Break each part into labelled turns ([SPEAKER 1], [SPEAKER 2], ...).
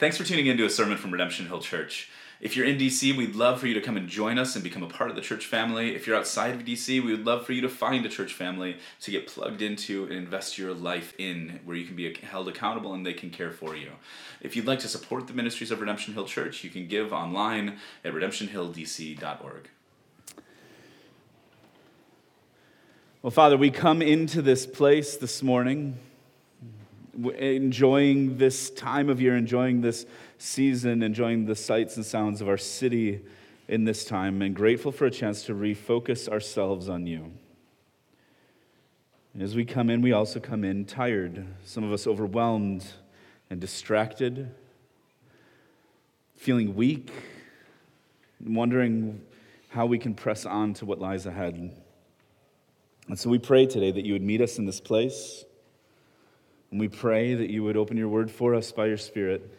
[SPEAKER 1] Thanks for tuning in to a sermon from Redemption Hill Church. If you're in DC, we'd love for you to come and join us and become a part of the church family. If you're outside of DC, we would love for you to find a church family to get plugged into and invest your life in, where you can be held accountable and they can care for you. If you'd like to support the ministries of Redemption Hill Church, you can give online at redemptionhilldc.org.
[SPEAKER 2] Well, Father, we come into this place this morning enjoying this time of year, enjoying this season, enjoying the sights and sounds of our city in this time, and grateful for a chance to refocus ourselves on you. And as we come in, we also come in tired, some of us overwhelmed and distracted, feeling weak, wondering how we can press on to what lies ahead. And so we pray today that you would meet us in this place and we pray that you would open your word for us by your Spirit.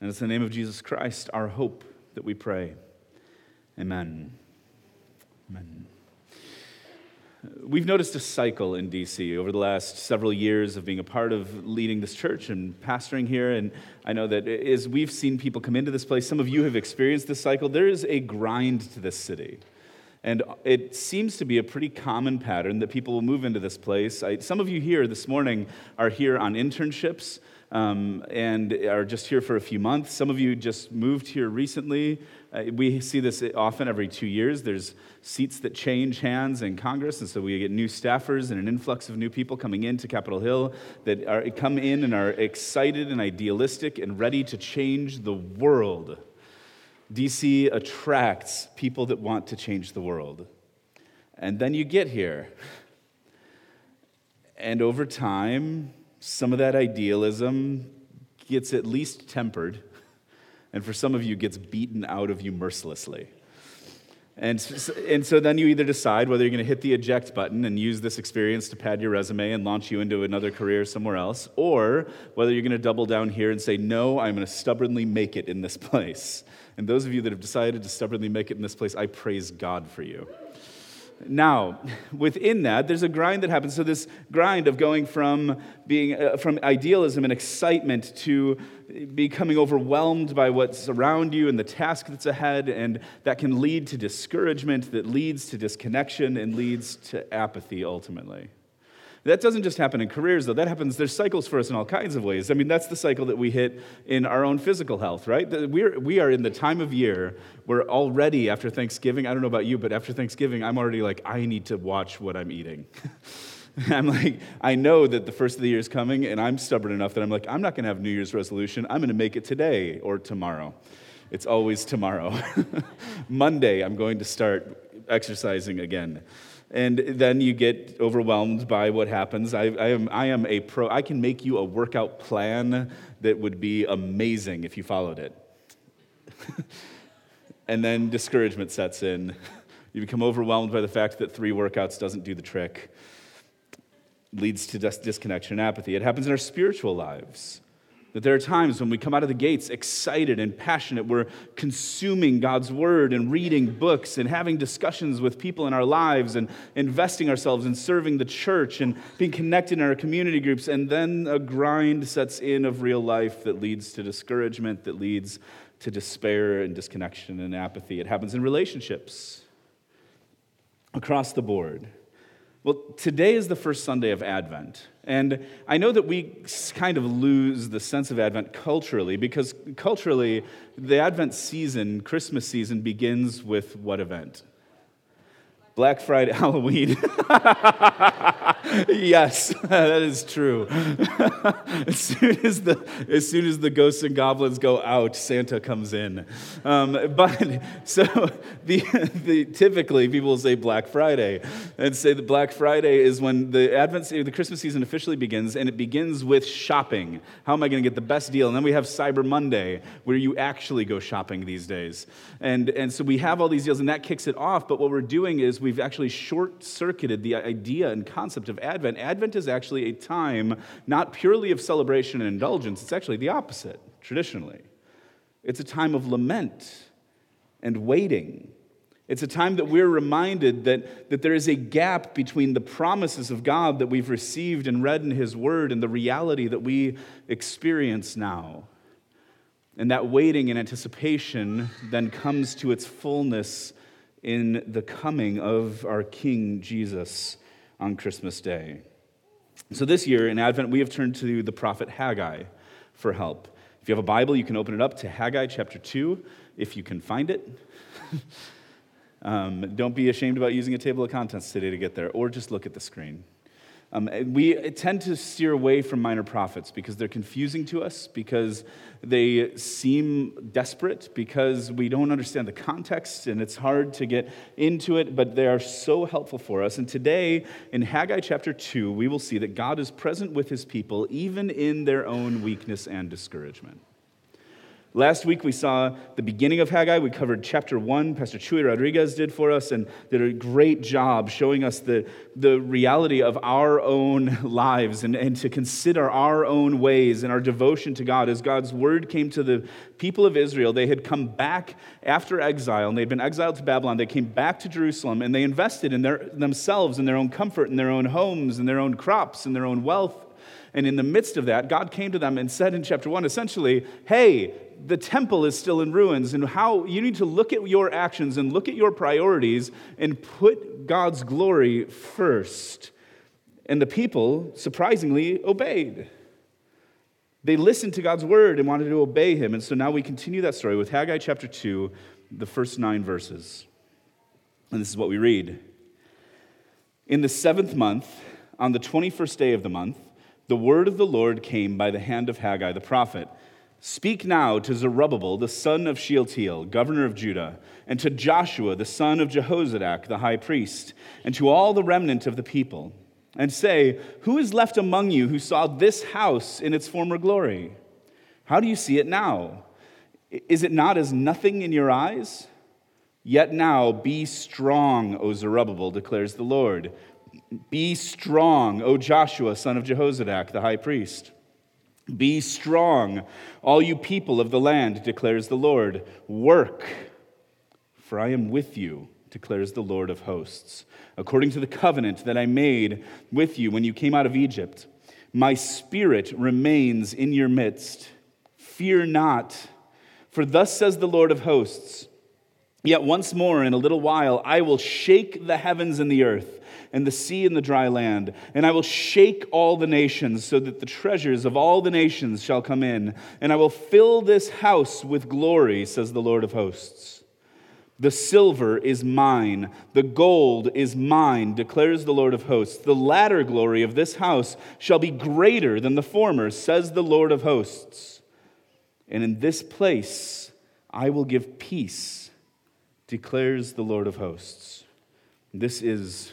[SPEAKER 2] And it's in the name of Jesus Christ, our hope, that we pray. Amen. Amen. We've noticed a cycle in DC over the last several years of being a part of leading this church and pastoring here. And I know that as we've seen people come into this place, some of you have experienced this cycle. There is a grind to this city. And it seems to be a pretty common pattern that people will move into this place. I, some of you here this morning are here on internships um, and are just here for a few months. Some of you just moved here recently. Uh, we see this often every two years. There's seats that change hands in Congress, and so we get new staffers and an influx of new people coming into Capitol Hill that are, come in and are excited and idealistic and ready to change the world. DC attracts people that want to change the world. And then you get here. And over time, some of that idealism gets at least tempered, and for some of you, gets beaten out of you mercilessly. And, and so then you either decide whether you're going to hit the eject button and use this experience to pad your resume and launch you into another career somewhere else, or whether you're going to double down here and say, No, I'm going to stubbornly make it in this place. And those of you that have decided to stubbornly make it in this place, I praise God for you. Now, within that, there's a grind that happens. So this grind of going from being uh, from idealism and excitement to becoming overwhelmed by what's around you and the task that's ahead, and that can lead to discouragement, that leads to disconnection, and leads to apathy ultimately. That doesn't just happen in careers, though. That happens, there's cycles for us in all kinds of ways. I mean, that's the cycle that we hit in our own physical health, right? We're, we are in the time of year where already after Thanksgiving, I don't know about you, but after Thanksgiving, I'm already like, I need to watch what I'm eating. I'm like, I know that the first of the year is coming, and I'm stubborn enough that I'm like, I'm not going to have New Year's resolution. I'm going to make it today or tomorrow. It's always tomorrow. Monday, I'm going to start exercising again and then you get overwhelmed by what happens. I, I, am, I am a pro, I can make you a workout plan that would be amazing if you followed it. and then discouragement sets in. You become overwhelmed by the fact that three workouts doesn't do the trick, leads to dis- disconnection and apathy. It happens in our spiritual lives. That there are times when we come out of the gates excited and passionate. We're consuming God's word and reading books and having discussions with people in our lives and investing ourselves in serving the church and being connected in our community groups. And then a grind sets in of real life that leads to discouragement, that leads to despair and disconnection and apathy. It happens in relationships across the board. Well, today is the first Sunday of Advent. And I know that we kind of lose the sense of Advent culturally because culturally, the Advent season, Christmas season, begins with what event? Black Friday, Halloween. yes, that is true. as, soon as, the, as soon as the ghosts and goblins go out, Santa comes in. Um, but so the, the, typically people say Black Friday and say that Black Friday is when the Advent, the Christmas season officially begins, and it begins with shopping. How am I going to get the best deal? And then we have Cyber Monday, where you actually go shopping these days. And, and so we have all these deals, and that kicks it off. But what we're doing is we've actually short circuited the idea and concept of Advent. Advent is actually a time not purely of celebration and indulgence, it's actually the opposite, traditionally. It's a time of lament and waiting. It's a time that we're reminded that, that there is a gap between the promises of God that we've received and read in His Word and the reality that we experience now. And that waiting and anticipation then comes to its fullness in the coming of our King Jesus on Christmas Day. So this year in Advent, we have turned to the prophet Haggai for help. If you have a Bible, you can open it up to Haggai chapter 2, if you can find it. um, don't be ashamed about using a table of contents today to get there, or just look at the screen. Um, we tend to steer away from minor prophets because they're confusing to us, because they seem desperate, because we don't understand the context and it's hard to get into it, but they are so helpful for us. And today, in Haggai chapter 2, we will see that God is present with his people even in their own weakness and discouragement. Last week we saw the beginning of Haggai. We covered chapter one. Pastor Chuy Rodriguez did for us and did a great job showing us the, the reality of our own lives and, and to consider our own ways and our devotion to God. As God's word came to the people of Israel, they had come back after exile and they'd been exiled to Babylon. They came back to Jerusalem and they invested in their, themselves, in their own comfort, in their own homes, in their own crops, in their own wealth. And in the midst of that, God came to them and said in chapter one, essentially, hey, the temple is still in ruins, and how you need to look at your actions and look at your priorities and put God's glory first. And the people, surprisingly, obeyed. They listened to God's word and wanted to obey him. And so now we continue that story with Haggai chapter 2, the first nine verses. And this is what we read In the seventh month, on the 21st day of the month, the word of the Lord came by the hand of Haggai the prophet. Speak now to Zerubbabel, the son of Shealtiel, governor of Judah, and to Joshua, the son of Jehozadak, the high priest, and to all the remnant of the people, and say, Who is left among you who saw this house in its former glory? How do you see it now? Is it not as nothing in your eyes? Yet now be strong, O Zerubbabel, declares the Lord. Be strong, O Joshua, son of Jehozadak, the high priest. Be strong, all you people of the land, declares the Lord. Work, for I am with you, declares the Lord of hosts, according to the covenant that I made with you when you came out of Egypt. My spirit remains in your midst. Fear not, for thus says the Lord of hosts. Yet once more, in a little while, I will shake the heavens and the earth and the sea and the dry land. And I will shake all the nations so that the treasures of all the nations shall come in. And I will fill this house with glory, says the Lord of hosts. The silver is mine, the gold is mine, declares the Lord of hosts. The latter glory of this house shall be greater than the former, says the Lord of hosts. And in this place I will give peace, declares the Lord of hosts. This is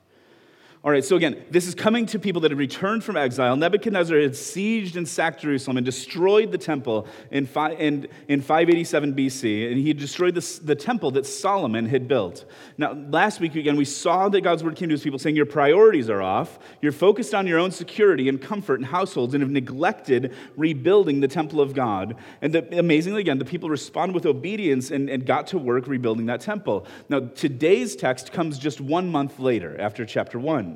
[SPEAKER 2] All right, so again, this is coming to people that had returned from exile. Nebuchadnezzar had sieged and sacked Jerusalem and destroyed the temple in, in, in 587 BC, and he destroyed the, the temple that Solomon had built. Now, last week again, we saw that God's word came to his people saying, Your priorities are off. You're focused on your own security and comfort and households and have neglected rebuilding the temple of God. And the, amazingly, again, the people responded with obedience and, and got to work rebuilding that temple. Now, today's text comes just one month later after chapter 1.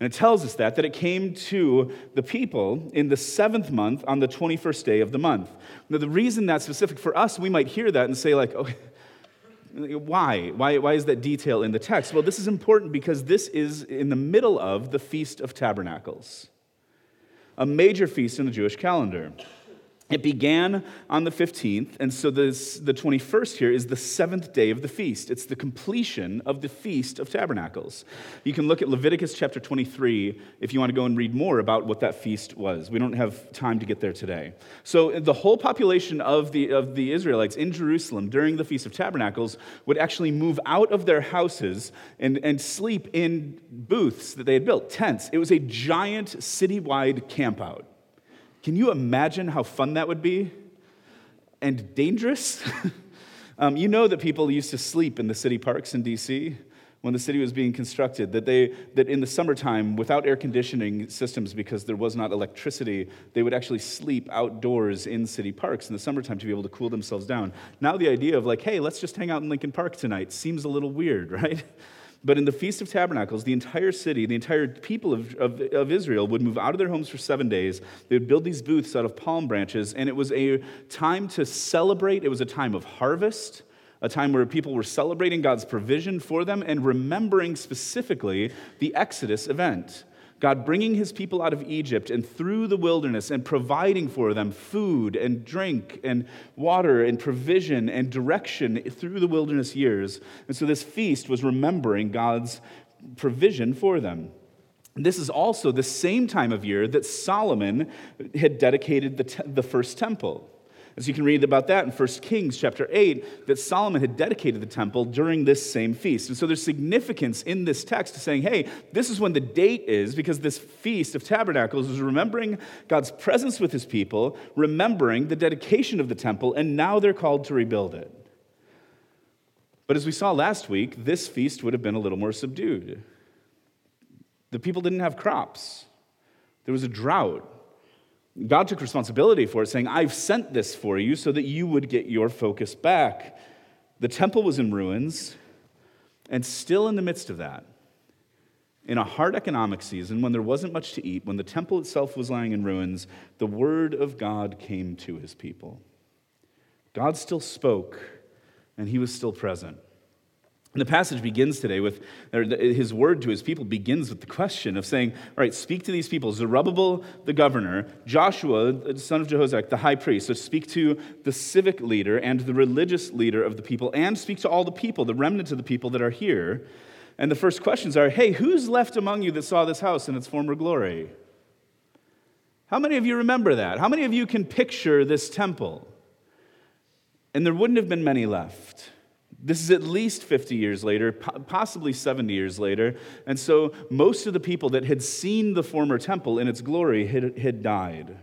[SPEAKER 2] And it tells us that, that it came to the people in the seventh month on the 21st day of the month. Now, the reason that's specific for us, we might hear that and say, like, okay, why? why? Why is that detail in the text? Well, this is important because this is in the middle of the Feast of Tabernacles, a major feast in the Jewish calendar. It began on the 15th, and so this, the 21st here is the seventh day of the feast. It's the completion of the Feast of Tabernacles. You can look at Leviticus chapter 23 if you want to go and read more about what that feast was. We don't have time to get there today. So, the whole population of the, of the Israelites in Jerusalem during the Feast of Tabernacles would actually move out of their houses and, and sleep in booths that they had built, tents. It was a giant citywide campout. Can you imagine how fun that would be? And dangerous? um, you know that people used to sleep in the city parks in DC when the city was being constructed, that, they, that in the summertime, without air conditioning systems because there was not electricity, they would actually sleep outdoors in city parks in the summertime to be able to cool themselves down. Now, the idea of like, hey, let's just hang out in Lincoln Park tonight seems a little weird, right? But in the Feast of Tabernacles, the entire city, the entire people of, of, of, Israel would move out of their homes for seven days. They would build these booths out of palm branches, and it was a time to celebrate. It was a time of harvest, a time where people were celebrating God's provision for them and remembering specifically the Exodus event. God bringing his people out of Egypt and through the wilderness and providing for them food and drink and water and provision and direction through the wilderness years. And so this feast was remembering God's provision for them. This is also the same time of year that Solomon had dedicated the, te- the first temple. As you can read about that in 1 Kings chapter 8, that Solomon had dedicated the temple during this same feast. And so there's significance in this text to saying, hey, this is when the date is, because this feast of tabernacles is remembering God's presence with his people, remembering the dedication of the temple, and now they're called to rebuild it. But as we saw last week, this feast would have been a little more subdued. The people didn't have crops, there was a drought. God took responsibility for it, saying, I've sent this for you so that you would get your focus back. The temple was in ruins, and still in the midst of that, in a hard economic season, when there wasn't much to eat, when the temple itself was lying in ruins, the word of God came to his people. God still spoke, and he was still present. And the passage begins today with his word to his people begins with the question of saying, All right, speak to these people. Zerubbabel, the governor, Joshua, the son of Jehozadak, the high priest. So speak to the civic leader and the religious leader of the people, and speak to all the people, the remnant of the people that are here. And the first questions are Hey, who's left among you that saw this house in its former glory? How many of you remember that? How many of you can picture this temple? And there wouldn't have been many left. This is at least 50 years later, possibly 70 years later. And so most of the people that had seen the former temple in its glory had, had died.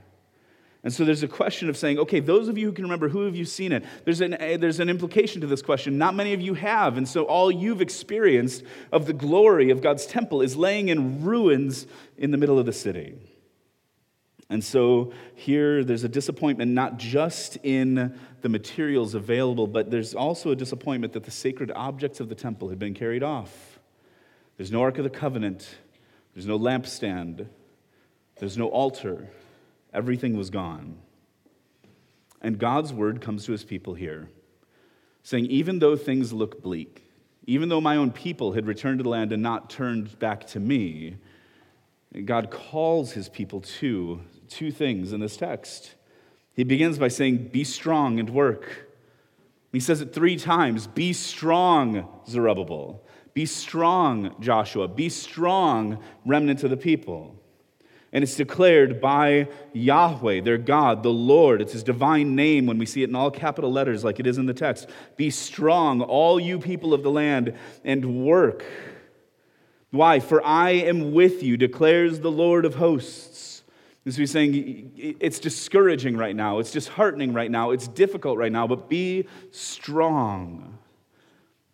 [SPEAKER 2] And so there's a question of saying, okay, those of you who can remember, who have you seen it? There's an, there's an implication to this question. Not many of you have. And so all you've experienced of the glory of God's temple is laying in ruins in the middle of the city. And so here there's a disappointment not just in the materials available, but there's also a disappointment that the sacred objects of the temple had been carried off. There's no Ark of the Covenant, there's no lampstand, there's no altar. Everything was gone. And God's word comes to his people here, saying, even though things look bleak, even though my own people had returned to the land and not turned back to me, God calls his people to two things in this text. He begins by saying, Be strong and work. He says it three times Be strong, Zerubbabel. Be strong, Joshua. Be strong, remnant of the people. And it's declared by Yahweh, their God, the Lord. It's his divine name when we see it in all capital letters, like it is in the text. Be strong, all you people of the land, and work. Why? For I am with you, declares the Lord of hosts. So he's saying it's discouraging right now, it's disheartening right now, it's difficult right now, but be strong.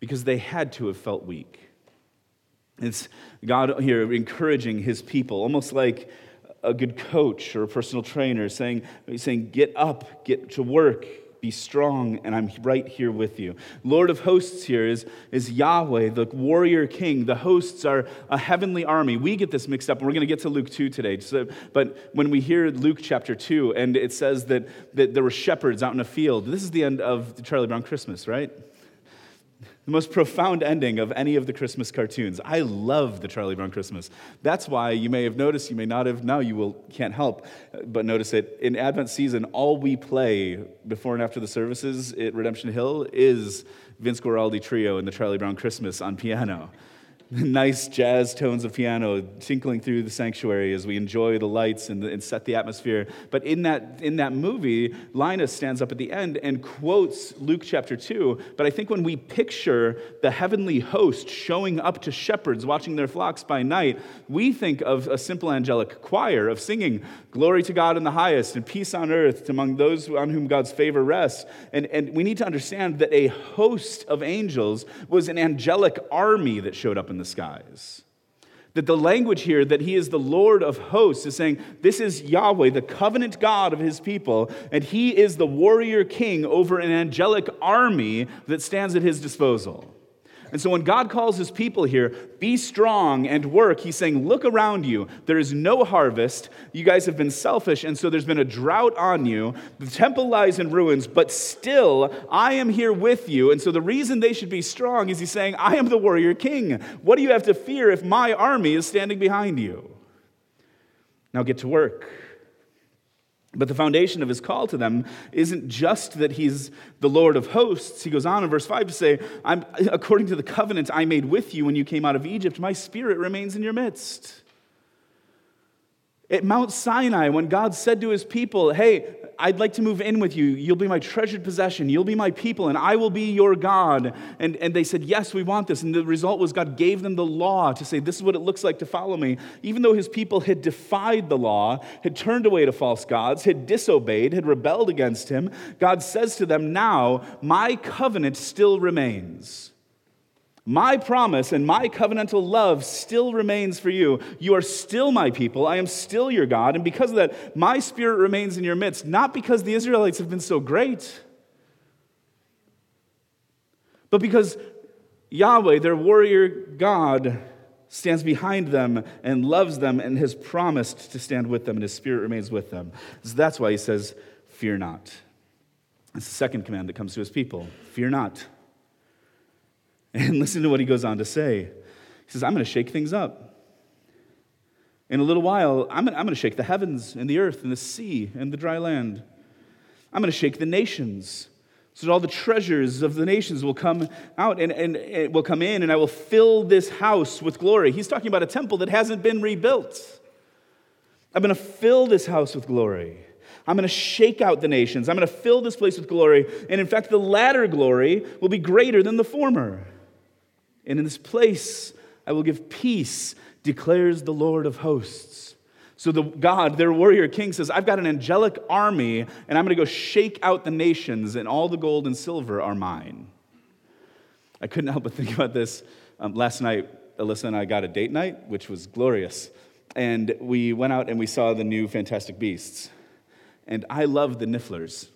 [SPEAKER 2] Because they had to have felt weak. It's God here encouraging his people, almost like a good coach or a personal trainer saying, saying Get up, get to work, be strong, and I'm right here with you. Lord of hosts here is, is Yahweh, the warrior king. The hosts are a heavenly army. We get this mixed up, and we're going to get to Luke 2 today. So, but when we hear Luke chapter 2, and it says that, that there were shepherds out in a field, this is the end of Charlie Brown Christmas, right? The most profound ending of any of the Christmas cartoons. I love the Charlie Brown Christmas. That's why you may have noticed, you may not have, now you will, can't help but notice it. In Advent season, all we play before and after the services at Redemption Hill is Vince Guaraldi Trio and the Charlie Brown Christmas on piano. nice jazz tones of piano tinkling through the sanctuary as we enjoy the lights and, and, set the atmosphere. But in that, in that movie, Linus stands up at the end and quotes Luke chapter 2. But I think when we picture the heavenly host showing up to shepherds watching their flocks by night, we think of a simple angelic choir of singing, Glory to God in the highest and peace on earth among those on whom God's favor rests. And, and we need to understand that a host of angels was an angelic army that showed up in the skies. That the language here, that he is the Lord of hosts, is saying, This is Yahweh, the covenant God of his people, and he is the warrior king over an angelic army that stands at his disposal. And so when God calls his people here, be strong and work, he's saying, look around you. There is no harvest. You guys have been selfish, and so there's been a drought on you. The temple lies in ruins, but still, I am here with you. And so the reason they should be strong is he's saying, I am the warrior king. What do you have to fear if my army is standing behind you? Now get to work. But the foundation of his call to them isn't just that he's the Lord of hosts. He goes on in verse 5 to say, According to the covenant I made with you when you came out of Egypt, my spirit remains in your midst. At Mount Sinai, when God said to his people, Hey, I'd like to move in with you. You'll be my treasured possession. You'll be my people, and I will be your God. And, and they said, Yes, we want this. And the result was God gave them the law to say, This is what it looks like to follow me. Even though his people had defied the law, had turned away to false gods, had disobeyed, had rebelled against him, God says to them, Now, my covenant still remains. My promise and my covenantal love still remains for you. You are still my people. I am still your God. And because of that, my spirit remains in your midst, not because the Israelites have been so great, but because Yahweh, their warrior God, stands behind them and loves them and has promised to stand with them, and his spirit remains with them. So that's why he says, Fear not. It's the second command that comes to his people Fear not. And listen to what he goes on to say. He says, I'm going to shake things up. In a little while, I'm going to shake the heavens and the earth and the sea and the dry land. I'm going to shake the nations so that all the treasures of the nations will come out and, and, and will come in, and I will fill this house with glory. He's talking about a temple that hasn't been rebuilt. I'm going to fill this house with glory. I'm going to shake out the nations. I'm going to fill this place with glory. And in fact, the latter glory will be greater than the former. And in this place I will give peace, declares the Lord of hosts. So the God, their warrior king, says, I've got an angelic army, and I'm going to go shake out the nations, and all the gold and silver are mine. I couldn't help but think about this. Um, last night, Alyssa and I got a date night, which was glorious. And we went out and we saw the new Fantastic Beasts. And I love the Nifflers.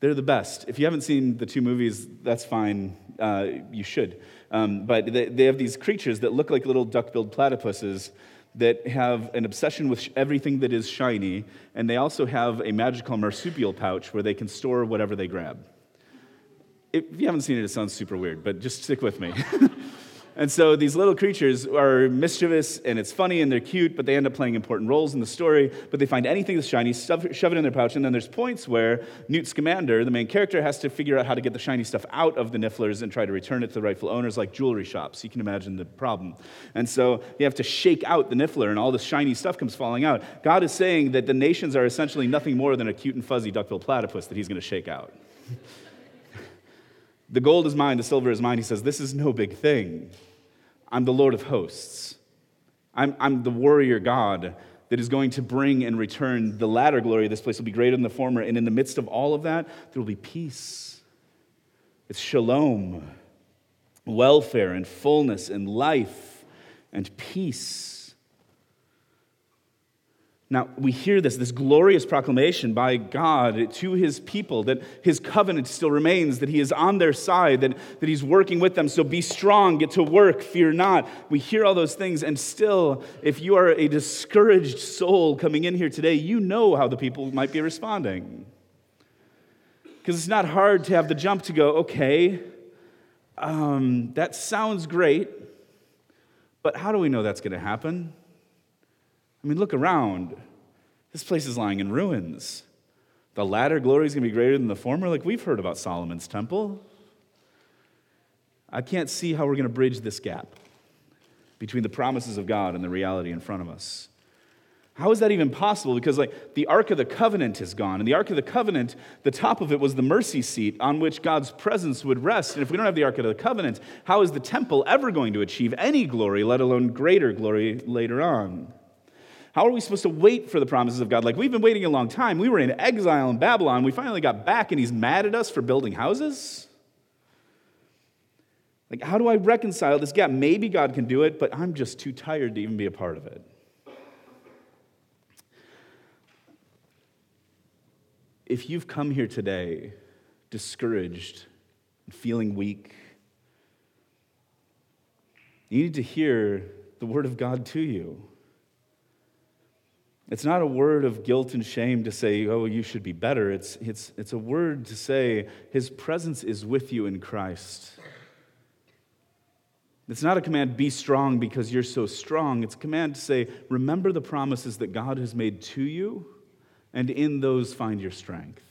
[SPEAKER 2] They're the best. If you haven't seen the two movies, that's fine. Uh, you should. Um, but they, they have these creatures that look like little duck billed platypuses that have an obsession with everything that is shiny, and they also have a magical marsupial pouch where they can store whatever they grab. If you haven't seen it, it sounds super weird, but just stick with me. And so these little creatures are mischievous and it's funny and they're cute, but they end up playing important roles in the story. But they find anything that's shiny, shove, it in their pouch. And then there's points where Newt Scamander, the main character, has to figure out how to get the shiny stuff out of the Nifflers and try to return it to the rightful owners, like jewelry shops. You can imagine the problem. And so you have to shake out the Niffler, and all this shiny stuff comes falling out. God is saying that the nations are essentially nothing more than a cute and fuzzy duckbill platypus that he's going to shake out. the gold is mine, the silver is mine. He says, This is no big thing. I'm the Lord of hosts. I'm, I'm the warrior God that is going to bring and return the latter glory of this place will be greater than the former. And in the midst of all of that, there will be peace. It's shalom, welfare and fullness and life and peace. Now, we hear this, this glorious proclamation by God to his people that his covenant still remains, that he is on their side, that, that he's working with them. So be strong, get to work, fear not. We hear all those things, and still, if you are a discouraged soul coming in here today, you know how the people might be responding. Because it's not hard to have the jump to go, okay, um, that sounds great, but how do we know that's going to happen? I mean, look around. This place is lying in ruins. The latter glory is going to be greater than the former. Like we've heard about Solomon's temple. I can't see how we're going to bridge this gap between the promises of God and the reality in front of us. How is that even possible? Because, like, the Ark of the Covenant is gone. And the Ark of the Covenant, the top of it was the mercy seat on which God's presence would rest. And if we don't have the Ark of the Covenant, how is the temple ever going to achieve any glory, let alone greater glory later on? How are we supposed to wait for the promises of God? Like, we've been waiting a long time. We were in exile in Babylon. We finally got back, and he's mad at us for building houses? Like, how do I reconcile this gap? Maybe God can do it, but I'm just too tired to even be a part of it. If you've come here today discouraged, and feeling weak, You need to hear the word of God to you. It's not a word of guilt and shame to say, oh, you should be better. It's, it's, it's a word to say, his presence is with you in Christ. It's not a command, be strong because you're so strong. It's a command to say, remember the promises that God has made to you, and in those find your strength.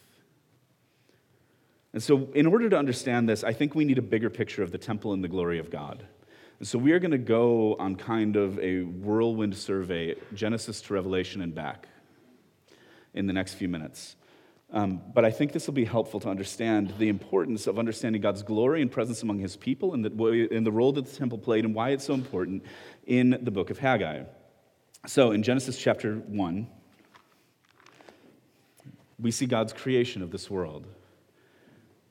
[SPEAKER 2] And so, in order to understand this, I think we need a bigger picture of the temple and the glory of God. So, we are going to go on kind of a whirlwind survey, Genesis to Revelation and back, in the next few minutes. Um, but I think this will be helpful to understand the importance of understanding God's glory and presence among his people and the, and the role that the temple played and why it's so important in the book of Haggai. So, in Genesis chapter 1, we see God's creation of this world.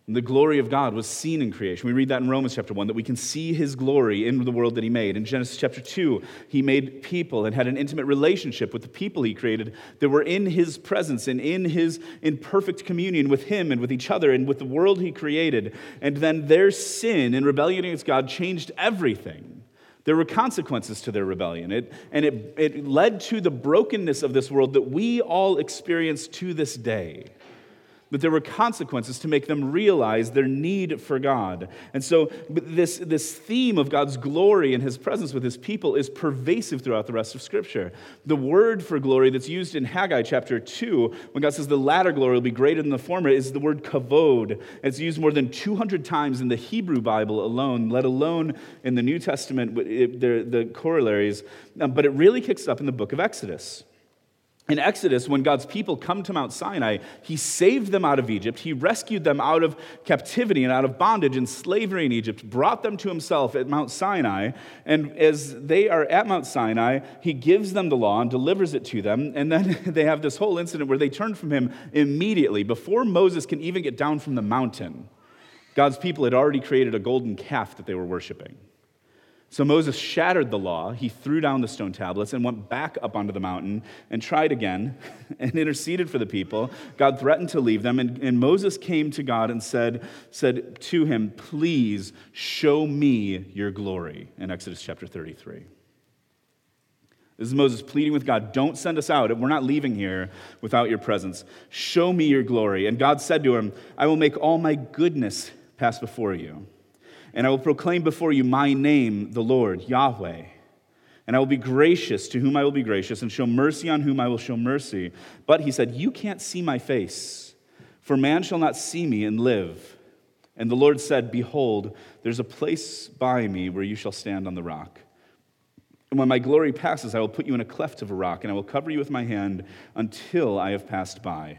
[SPEAKER 2] The glory of God was seen in creation. We read that in Romans chapter 1, that we can see his glory in the world that he made. In Genesis chapter 2, he made people and had an intimate relationship with the people he created that were in his presence and in his in perfect communion with him and with each other and with the world he created. And then their sin and rebellion against God changed everything. There were consequences to their rebellion. It, and it, it led to the brokenness of this world that we all experience to this day but there were consequences to make them realize their need for God. And so, this, this theme of God's glory and his presence with his people is pervasive throughout the rest of Scripture. The word for glory that's used in Haggai chapter 2, when God says the latter glory will be greater than the former, is the word kavod. It's used more than 200 times in the Hebrew Bible alone, let alone in the New Testament, the, the corollaries. Um, but it really kicks up in the book of Exodus. In Exodus, when God's people come to Mount Sinai, He saved them out of Egypt. He rescued them out of captivity and out of bondage and slavery in Egypt, brought them to Himself at Mount Sinai. And as they are at Mount Sinai, He gives them the law and delivers it to them. And then they have this whole incident where they turn from Him immediately. Before Moses can even get down from the mountain, God's people had already created a golden calf that they were worshiping. So Moses shattered the law. He threw down the stone tablets and went back up onto the mountain and tried again and interceded for the people. God threatened to leave them, and, and Moses came to God and said, said to him, Please show me your glory, in Exodus chapter 33. This is Moses pleading with God, Don't send us out. We're not leaving here without your presence. Show me your glory. And God said to him, I will make all my goodness pass before you and I will proclaim before you my name, the Lord, Yahweh. And I will be gracious to whom I will be gracious, and show mercy on whom I will show mercy. But he said, You can't see my face, for man shall not see me and live. And the Lord said, Behold, there's a place by me where you shall stand on the rock. And when my glory passes, I will put you in a cleft of a rock, and I will cover you with my hand until I have passed by.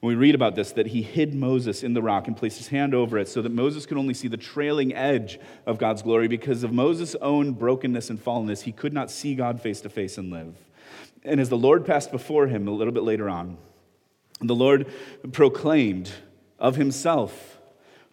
[SPEAKER 2] We read about this that he hid Moses in the rock and placed his hand over it so that Moses could only see the trailing edge of God's glory because of Moses' own brokenness and fallenness. He could not see God face to face and live. And as the Lord passed before him a little bit later on, the Lord proclaimed of himself,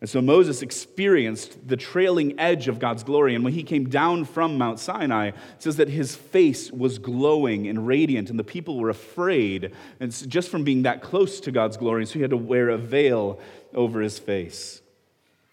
[SPEAKER 2] And so Moses experienced the trailing edge of God's glory. And when he came down from Mount Sinai, it says that his face was glowing and radiant, and the people were afraid and just from being that close to God's glory. So he had to wear a veil over his face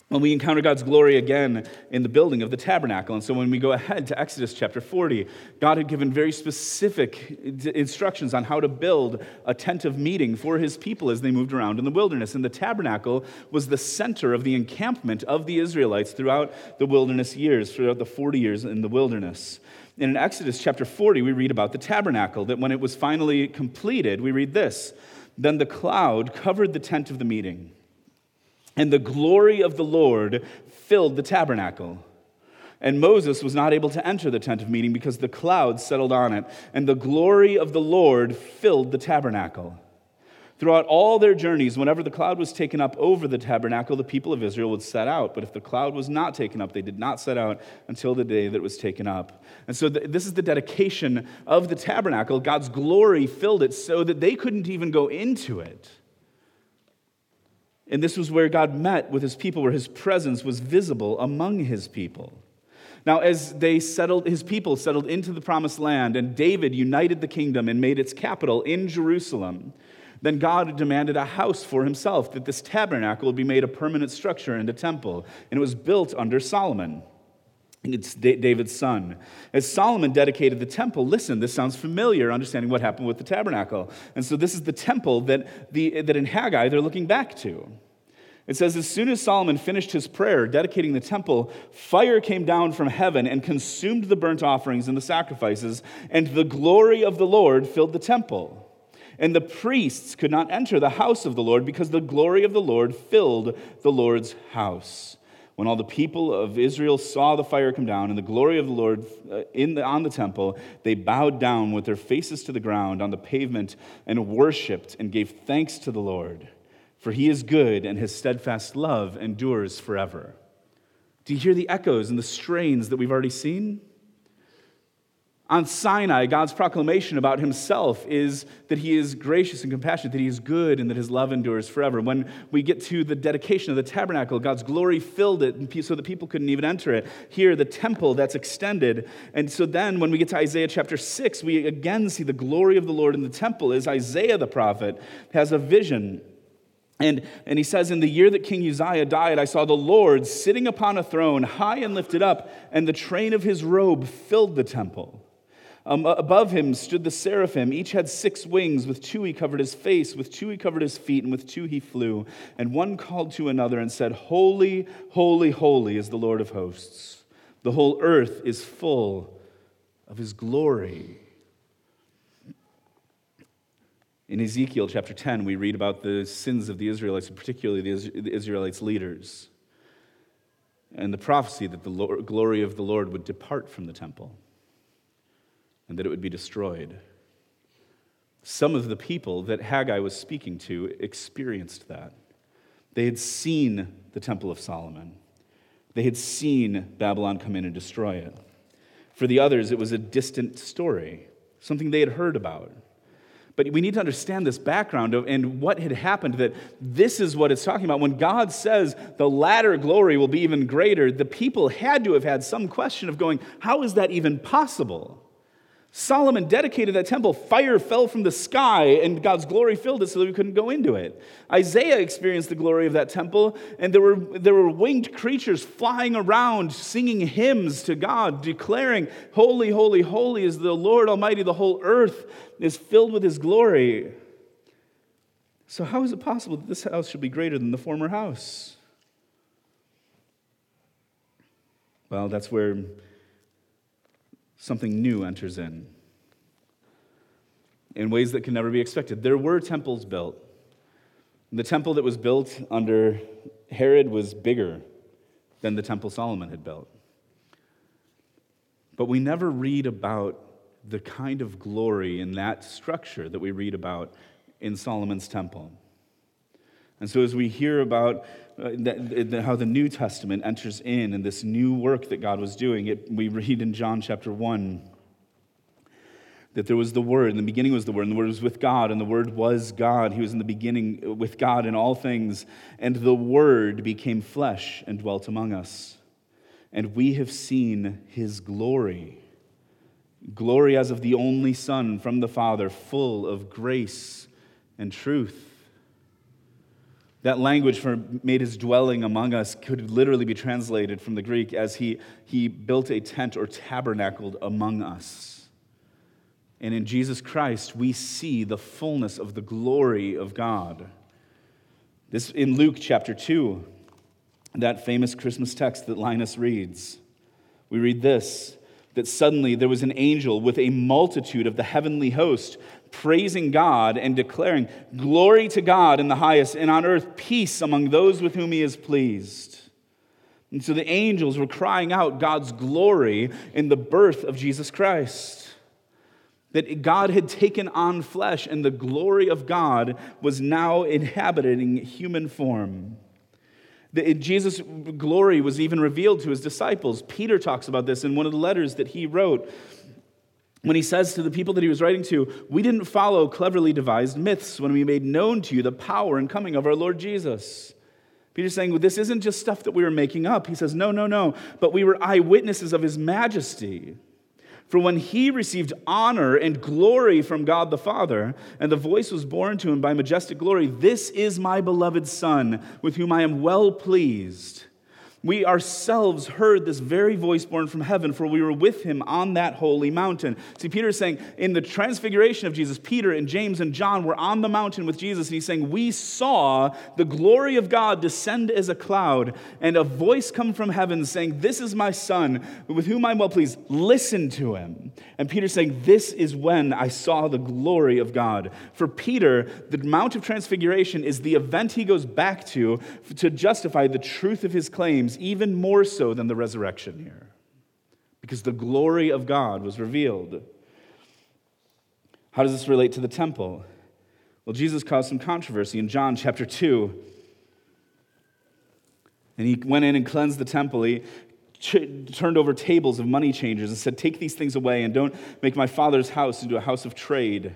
[SPEAKER 2] when we encounter God's glory again in the building of the tabernacle. And so when we go ahead to Exodus chapter 40, God had given very specific instructions on how to build a tent of meeting for his people as they moved around in the wilderness. And the tabernacle was the center of the encampment of the Israelites throughout the wilderness years, throughout the 40 years in the wilderness. And in Exodus chapter 40, we read about the tabernacle, that when it was finally completed, we read this Then the cloud covered the tent of the meeting and the glory of the Lord filled the tabernacle. And Moses was not able to enter the tent of meeting because the cloud settled on it, and the glory of the Lord filled the tabernacle. Throughout all their journeys, whenever the cloud was taken up over the tabernacle, the people of Israel would set out. But if the cloud was not taken up, they did not set out until the day that it was taken up. And so, th- this is the dedication of the tabernacle. God's glory filled it so that they couldn't even go into it. And this was where God met with his people, where his presence was visible among his people. Now, as they settled, his people settled into the promised land, and David united the kingdom and made its capital in Jerusalem, then God demanded a house for himself, that this tabernacle would be made a permanent structure and a temple. And it was built under Solomon. It's David's son. As Solomon dedicated the temple, listen, this sounds familiar, understanding what happened with the tabernacle. And so this is the temple that, the, that in Haggai they're looking back to. It says, As soon as Solomon finished his prayer dedicating the temple, fire came down from heaven and consumed the burnt offerings and the sacrifices, and the glory of the Lord filled the temple. And the priests could not enter the house of the Lord because the glory of the Lord filled the Lord's house. When all the people of Israel saw the fire come down and the glory of the Lord uh, in the, on the temple, they bowed down with their faces to the ground on the pavement and worshiped and gave thanks to the Lord. For he is good and his steadfast love endures forever. Do you hear the echoes and the strains that we've already seen? On Sinai, God's proclamation about himself is that he is gracious and compassionate, that he is good, and that his love endures forever. When we get to the dedication of the tabernacle, God's glory filled it so that people couldn't even enter it. Here, the temple that's extended. And so then, when we get to Isaiah chapter 6, we again see the glory of the Lord in the temple as Isaiah the prophet has a vision. And, and he says, In the year that King Uzziah died, I saw the Lord sitting upon a throne, high and lifted up, and the train of his robe filled the temple. Um, above him stood the seraphim. Each had six wings. With two he covered his face, with two he covered his feet, and with two he flew. And one called to another and said, Holy, holy, holy is the Lord of hosts. The whole earth is full of his glory. In Ezekiel chapter 10, we read about the sins of the Israelites, particularly the Israelites' leaders, and the prophecy that the glory of the Lord would depart from the temple and that it would be destroyed. Some of the people that Haggai was speaking to experienced that. They had seen the Temple of Solomon, they had seen Babylon come in and destroy it. For the others, it was a distant story, something they had heard about. But we need to understand this background of, and what had happened, that this is what it's talking about. When God says the latter glory will be even greater, the people had to have had some question of going, how is that even possible? Solomon dedicated that temple. Fire fell from the sky, and God's glory filled it so that we couldn't go into it. Isaiah experienced the glory of that temple, and there were, there were winged creatures flying around, singing hymns to God, declaring, Holy, holy, holy is the Lord Almighty. The whole earth is filled with his glory. So, how is it possible that this house should be greater than the former house? Well, that's where something new enters in in ways that can never be expected. There were temples built. The temple that was built under Herod was bigger than the temple Solomon had built. But we never read about the kind of glory in that structure that we read about in Solomon's temple. And so, as we hear about uh, how the New Testament enters in and this new work that God was doing, it, we read in John chapter 1 that there was the Word. In the beginning was the Word, and the Word was with God, and the Word was God. He was in the beginning with God in all things, and the Word became flesh and dwelt among us. And we have seen His glory glory as of the only Son from the Father, full of grace and truth. That language for made his dwelling among us could literally be translated from the Greek as he, he built a tent or tabernacled among us. And in Jesus Christ, we see the fullness of the glory of God. This in Luke chapter 2, that famous Christmas text that Linus reads. We read this that suddenly there was an angel with a multitude of the heavenly host praising God and declaring, Glory to God in the highest, and on earth peace among those with whom he is pleased. And so the angels were crying out God's glory in the birth of Jesus Christ. That God had taken on flesh, and the glory of God was now inhabiting human form. Jesus' glory was even revealed to his disciples. Peter talks about this in one of the letters that he wrote. When he says to the people that he was writing to, We didn't follow cleverly devised myths when we made known to you the power and coming of our Lord Jesus. Peter's saying, well, This isn't just stuff that we were making up. He says, No, no, no, but we were eyewitnesses of his majesty. For when he received honor and glory from God the Father, and the voice was borne to him by majestic glory, This is my beloved Son, with whom I am well pleased we ourselves heard this very voice borne from heaven, for we were with him on that holy mountain. See, Peter is saying, in the transfiguration of Jesus, Peter and James and John were on the mountain with Jesus, and he's saying, We saw the glory of God descend as a cloud, and a voice come from heaven saying, This is my son, with whom I'm well pleased. Listen to him. And Peter's saying, This is when I saw the glory of God. For Peter, the Mount of Transfiguration is the event he goes back to to justify the truth of his claims even more so than the resurrection here, because the glory of God was revealed. How does this relate to the temple? Well, Jesus caused some controversy in John chapter 2. And he went in and cleansed the temple. He turned over tables of money changers and said, Take these things away and don't make my father's house into a house of trade.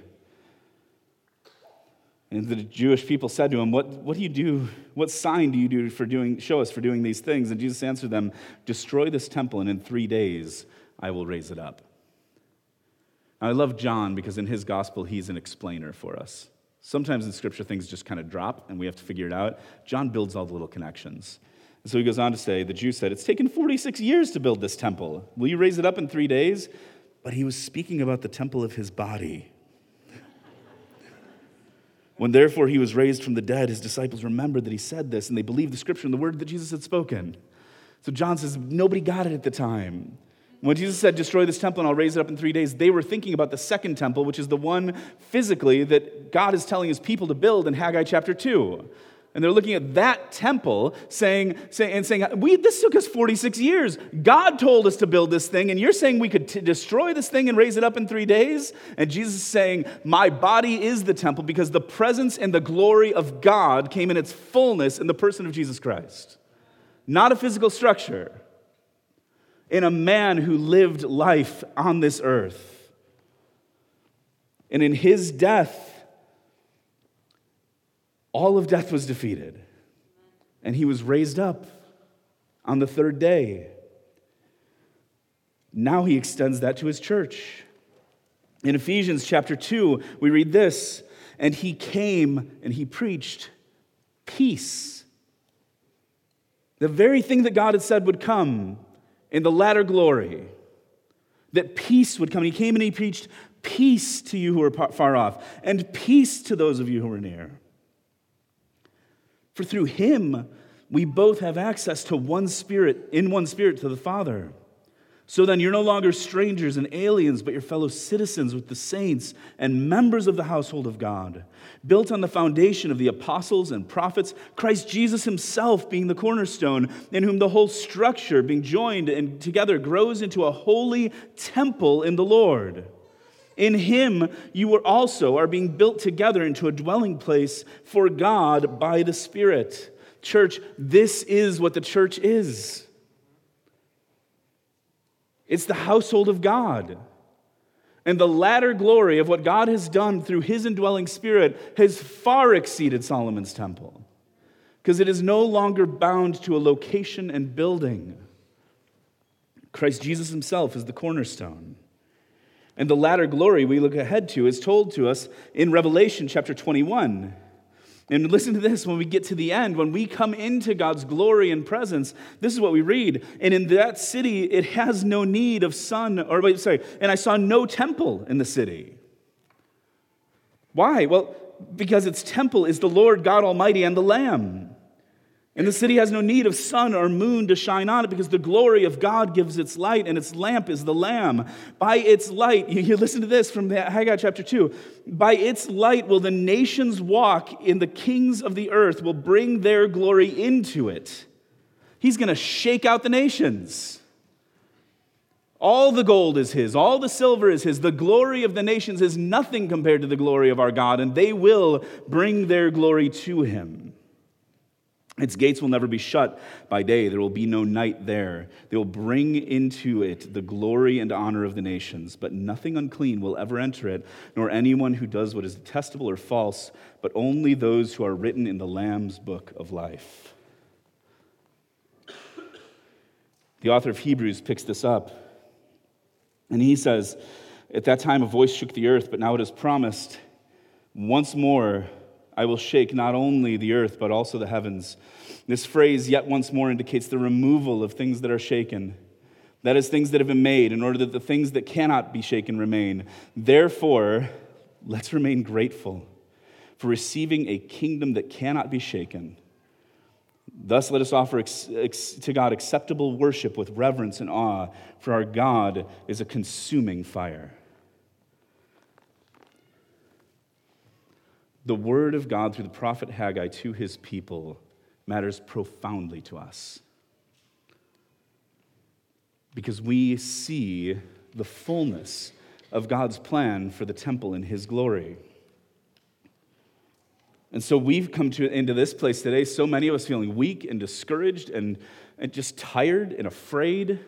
[SPEAKER 2] And the Jewish people said to him, what, what do you do? What sign do you do for doing, show us for doing these things? And Jesus answered them, Destroy this temple, and in three days I will raise it up. Now, I love John because in his gospel, he's an explainer for us. Sometimes in scripture, things just kind of drop and we have to figure it out. John builds all the little connections. And so he goes on to say, The Jews said, It's taken 46 years to build this temple. Will you raise it up in three days? But he was speaking about the temple of his body. When therefore he was raised from the dead, his disciples remembered that he said this, and they believed the scripture and the word that Jesus had spoken. So John says, nobody got it at the time. When Jesus said, Destroy this temple and I'll raise it up in three days, they were thinking about the second temple, which is the one physically that God is telling his people to build in Haggai chapter 2. And they're looking at that temple saying, saying, and saying, we, This took us 46 years. God told us to build this thing, and you're saying we could t- destroy this thing and raise it up in three days? And Jesus is saying, My body is the temple because the presence and the glory of God came in its fullness in the person of Jesus Christ. Not a physical structure, in a man who lived life on this earth. And in his death, all of death was defeated, and he was raised up on the third day. Now he extends that to his church. In Ephesians chapter 2, we read this And he came and he preached peace. The very thing that God had said would come in the latter glory, that peace would come. He came and he preached peace to you who are far off, and peace to those of you who are near. For through him we both have access to one spirit, in one spirit to the Father. So then you're no longer strangers and aliens, but you're fellow citizens with the saints and members of the household of God, built on the foundation of the apostles and prophets, Christ Jesus himself being the cornerstone, in whom the whole structure, being joined and together, grows into a holy temple in the Lord. In him you also are being built together into a dwelling place for God by the Spirit. Church, this is what the church is. It's the household of God. And the latter glory of what God has done through his indwelling spirit has far exceeded Solomon's temple because it is no longer bound to a location and building. Christ Jesus himself is the cornerstone. And the latter glory we look ahead to is told to us in Revelation chapter 21. And listen to this when we get to the end, when we come into God's glory and presence, this is what we read. And in that city, it has no need of sun, or wait, sorry, and I saw no temple in the city. Why? Well, because its temple is the Lord God Almighty and the Lamb. And the city has no need of sun or moon to shine on it because the glory of God gives its light, and its lamp is the Lamb. By its light, you, listen to this from Haggai chapter 2 by its light will the nations walk, and the kings of the earth will bring their glory into it. He's going to shake out the nations. All the gold is his, all the silver is his. The glory of the nations is nothing compared to the glory of our God, and they will bring their glory to him. Its gates will never be shut by day. There will be no night there. They will bring into it the glory and honor of the nations, but nothing unclean will ever enter it, nor anyone who does what is detestable or false, but only those who are written in the Lamb's book of life. The author of Hebrews picks this up, and he says, At that time a voice shook the earth, but now it is promised, once more I will shake not only the earth, but also the heavens. This phrase, yet once more, indicates the removal of things that are shaken. That is, things that have been made, in order that the things that cannot be shaken remain. Therefore, let's remain grateful for receiving a kingdom that cannot be shaken. Thus, let us offer to God acceptable worship with reverence and awe, for our God is a consuming fire. The word of God through the prophet Haggai to his people matters profoundly to us. Because we see the fullness of God's plan for the temple in his glory. And so we've come to, into this place today, so many of us feeling weak and discouraged and, and just tired and afraid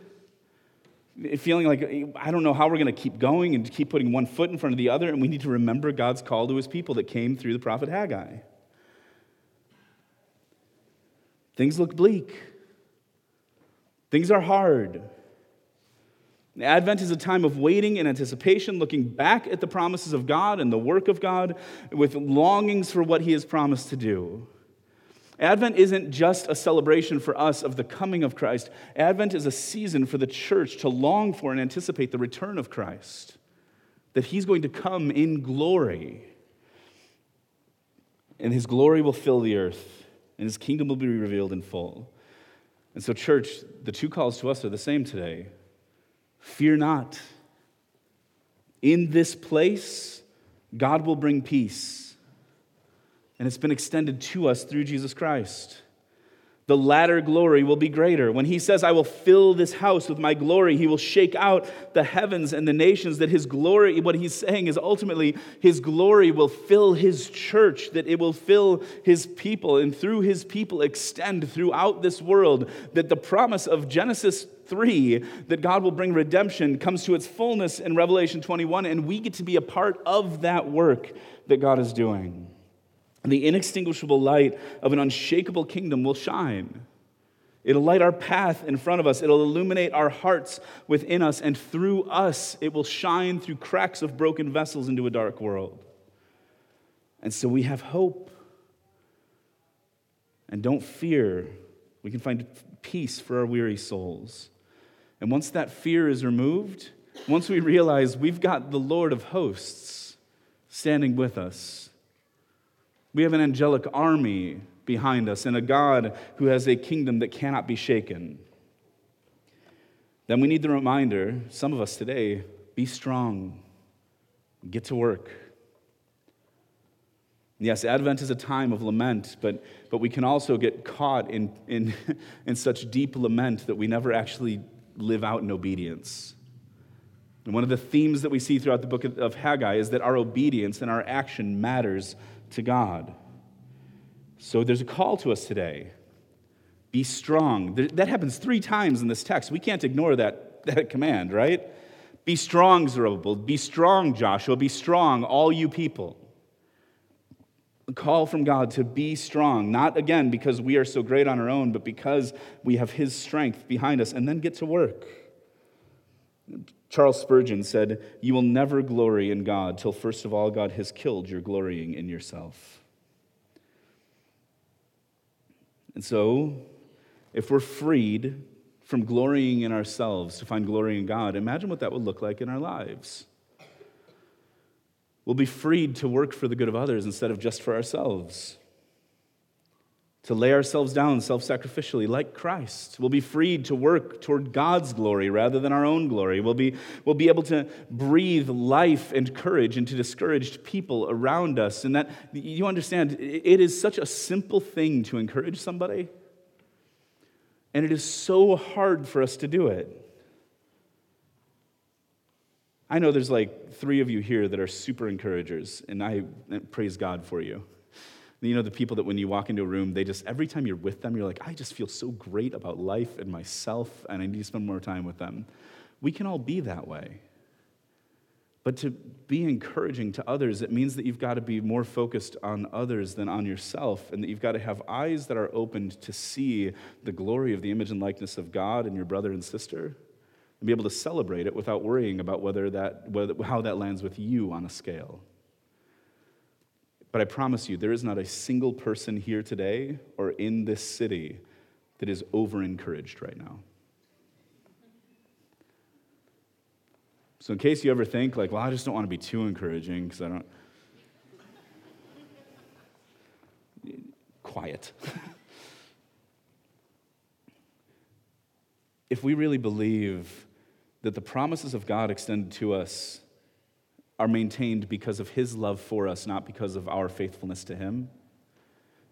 [SPEAKER 2] feeling like I don't know how we're going to keep going and keep putting one foot in front of the other, and we need to remember God's call to his people that came through the prophet Haggai. Things look bleak, things are hard. Advent is a time of waiting and anticipation, looking back at the promises of God and the work of God with longings for what he has promised to do. Advent isn't just a celebration for us of the coming of Christ. Advent is a season for the church to long for and anticipate the return of Christ, that he's going to come in glory. And his glory will fill the earth, and his kingdom will be revealed in full. And so, church, the two calls to us are the same today Fear not. In this place, God will bring peace and it's been extended to us through Jesus Christ. The latter glory will be greater. When he says, I will fill this house with my glory, he will shake out the heavens and the nations. That his glory, what he's saying is ultimately his glory will fill his church, that it will fill his people, and through his people extend throughout this world. That the promise of Genesis 3, that God will bring redemption, comes to its fullness in Revelation 21, and we get to be a part of that work that God is doing the inextinguishable light of an unshakable kingdom will shine. It'll light our path in front of us. It'll illuminate our hearts within us, and through us, it will shine through cracks of broken vessels into a dark world. And so we have hope. And don't fear. We can find peace for our weary souls. And once that fear is removed, once we realize we've got the Lord of hosts standing with us, we have an angelic army behind us and a God who has a kingdom that cannot be shaken. Then we need the reminder, some of us today, be strong, get to work. Yes, Advent is a time of lament, but, but we can also get caught in, in, in such deep lament that we never actually live out in obedience. And one of the themes that we see throughout the book of Haggai is that our obedience and our action matters to God. So there's a call to us today be strong. That happens three times in this text. We can't ignore that, that command, right? Be strong, Zerubbabel. Be strong, Joshua. Be strong, all you people. A call from God to be strong, not again because we are so great on our own, but because we have His strength behind us, and then get to work. Charles Spurgeon said, You will never glory in God till first of all God has killed your glorying in yourself. And so, if we're freed from glorying in ourselves to find glory in God, imagine what that would look like in our lives. We'll be freed to work for the good of others instead of just for ourselves to lay ourselves down self sacrificially like Christ. We'll be freed to work toward God's glory rather than our own glory. We'll be, we'll be able to breathe life and courage into discouraged people around us. And that, you understand, it is such a simple thing to encourage somebody, and it is so hard for us to do it. I know there's like three of you here that are super encouragers, and I praise God for you. You know, the people that when you walk into a room, they just, every time you're with them, you're like, I just feel so great about life and myself, and I need to spend more time with them. We can all be that way. But to be encouraging to others, it means that you've got to be more focused on others than on yourself, and that you've got to have eyes that are opened to see the glory of the image and likeness of God in your brother and sister, and be able to celebrate it without worrying about whether that, whether, how that lands with you on a scale. But I promise you, there is not a single person here today or in this city that is over encouraged right now. So, in case you ever think, like, well, I just don't want to be too encouraging because I don't. Quiet. if we really believe that the promises of God extended to us are maintained because of His love for us, not because of our faithfulness to Him,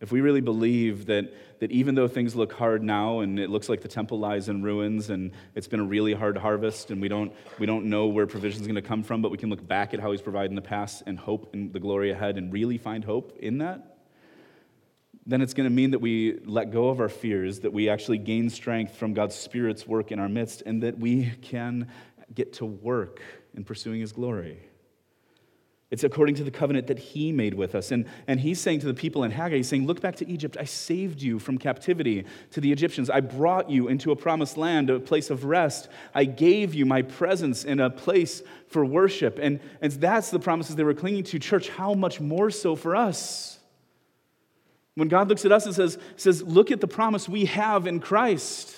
[SPEAKER 2] if we really believe that, that even though things look hard now and it looks like the temple lies in ruins and it's been a really hard harvest and we don't, we don't know where provision is going to come from, but we can look back at how he's provided in the past and hope in the glory ahead and really find hope in that, then it's going to mean that we let go of our fears, that we actually gain strength from God's Spirit's work in our midst, and that we can get to work in pursuing his glory. It's according to the covenant that he made with us. And, and he's saying to the people in Haggai, he's saying, Look back to Egypt. I saved you from captivity to the Egyptians. I brought you into a promised land, a place of rest. I gave you my presence in a place for worship. And, and that's the promises they were clinging to. Church, how much more so for us? When God looks at us and says, says Look at the promise we have in Christ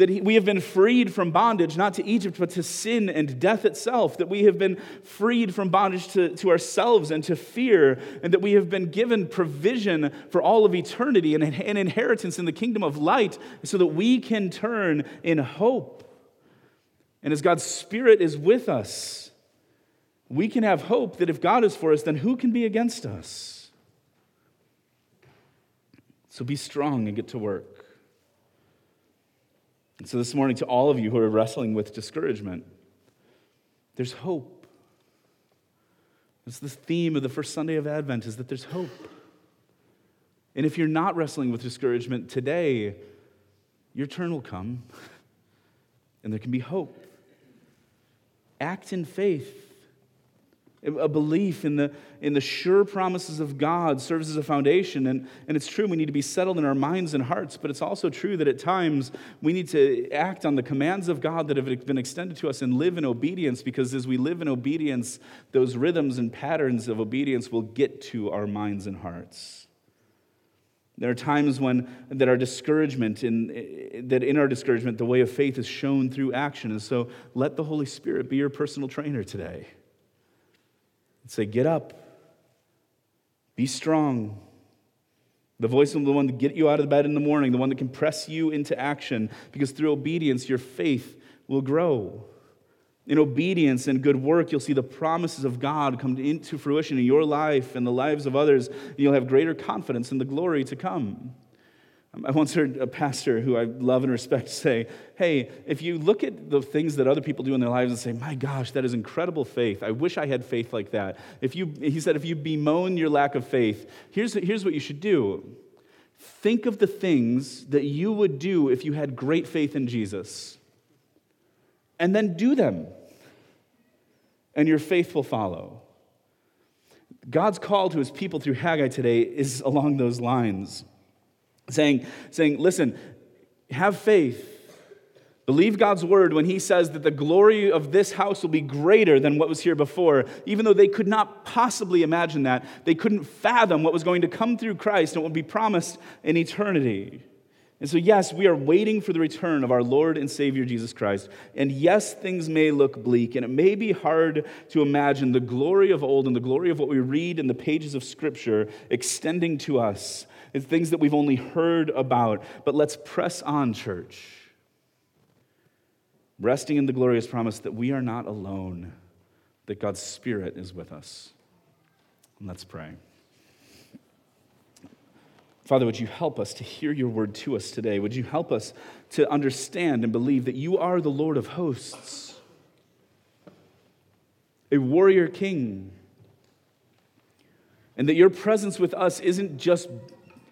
[SPEAKER 2] that we have been freed from bondage, not to Egypt, but to sin and death itself, that we have been freed from bondage to, to ourselves and to fear, and that we have been given provision for all of eternity and an inheritance in the kingdom of light so that we can turn in hope. And as God's Spirit is with us, we can have hope that if God is for us, then who can be against us? So be strong and get to work. And so, this morning, to all of you who are wrestling with discouragement, there's hope. It's the theme of the first Sunday of Advent is that there's hope. And if you're not wrestling with discouragement today, your turn will come and there can be hope. Act in faith a belief in the, in the sure promises of God serves as a foundation. And, and it's true, we need to be settled in our minds and hearts, but it's also true that at times we need to act on the commands of God that have been extended to us and live in obedience, because as we live in obedience, those rhythms and patterns of obedience will get to our minds and hearts. There are times when that our discouragement in that in our discouragement the way of faith is shown through action. And so let the Holy Spirit be your personal trainer today say, Get up, be strong. The voice of the one to get you out of the bed in the morning, the one that can press you into action, because through obedience, your faith will grow. In obedience and good work, you'll see the promises of God come into fruition in your life and the lives of others, and you'll have greater confidence in the glory to come. Um, I once heard a pastor who I love and respect say, Hey, if you look at the things that other people do in their lives and say, My gosh, that is incredible faith. I wish I had faith like that. If you, he said, if you bemoan your lack of faith, here's, here's what you should do think of the things that you would do if you had great faith in Jesus, and then do them, and your faith will follow. God's call to his people through Haggai today is along those lines saying, saying, listen, have faith. Believe God's word when he says that the glory of this house will be greater than what was here before. Even though they could not possibly imagine that, they couldn't fathom what was going to come through Christ and what would be promised in eternity. And so, yes, we are waiting for the return of our Lord and Savior Jesus Christ. And yes, things may look bleak, and it may be hard to imagine the glory of old and the glory of what we read in the pages of Scripture extending to us. It's things that we've only heard about. But let's press on, church. Resting in the glorious promise that we are not alone, that God's Spirit is with us. And let's pray. Father, would you help us to hear your word to us today? Would you help us to understand and believe that you are the Lord of hosts, a warrior king And that your presence with us isn't just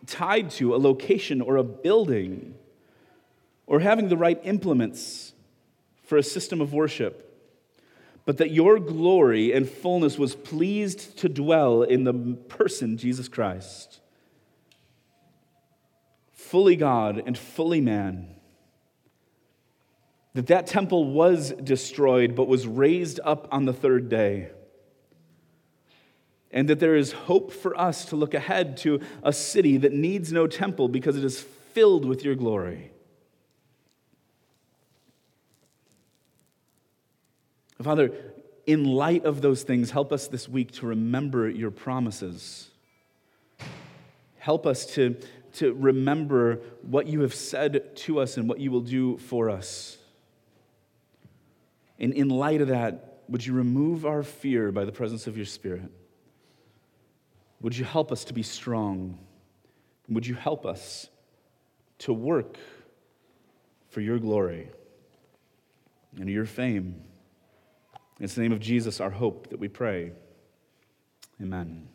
[SPEAKER 2] tied to a location or a building or having the right implements for a system of worship, but that your glory and fullness was pleased to dwell in the person, Jesus Christ, fully God and fully man. That that temple was destroyed but was raised up on the third day and that there is hope for us to look ahead to a city that needs no temple because it is filled with your glory. Father, in light of those things, help us this week to remember your promises. Help us to, to remember what you have said to us and what you will do for us. And in light of that, would you remove our fear by the presence of your Spirit? Would you help us to be strong? Would you help us to work for your glory and your fame? It's the name of Jesus, our hope, that we pray. Amen.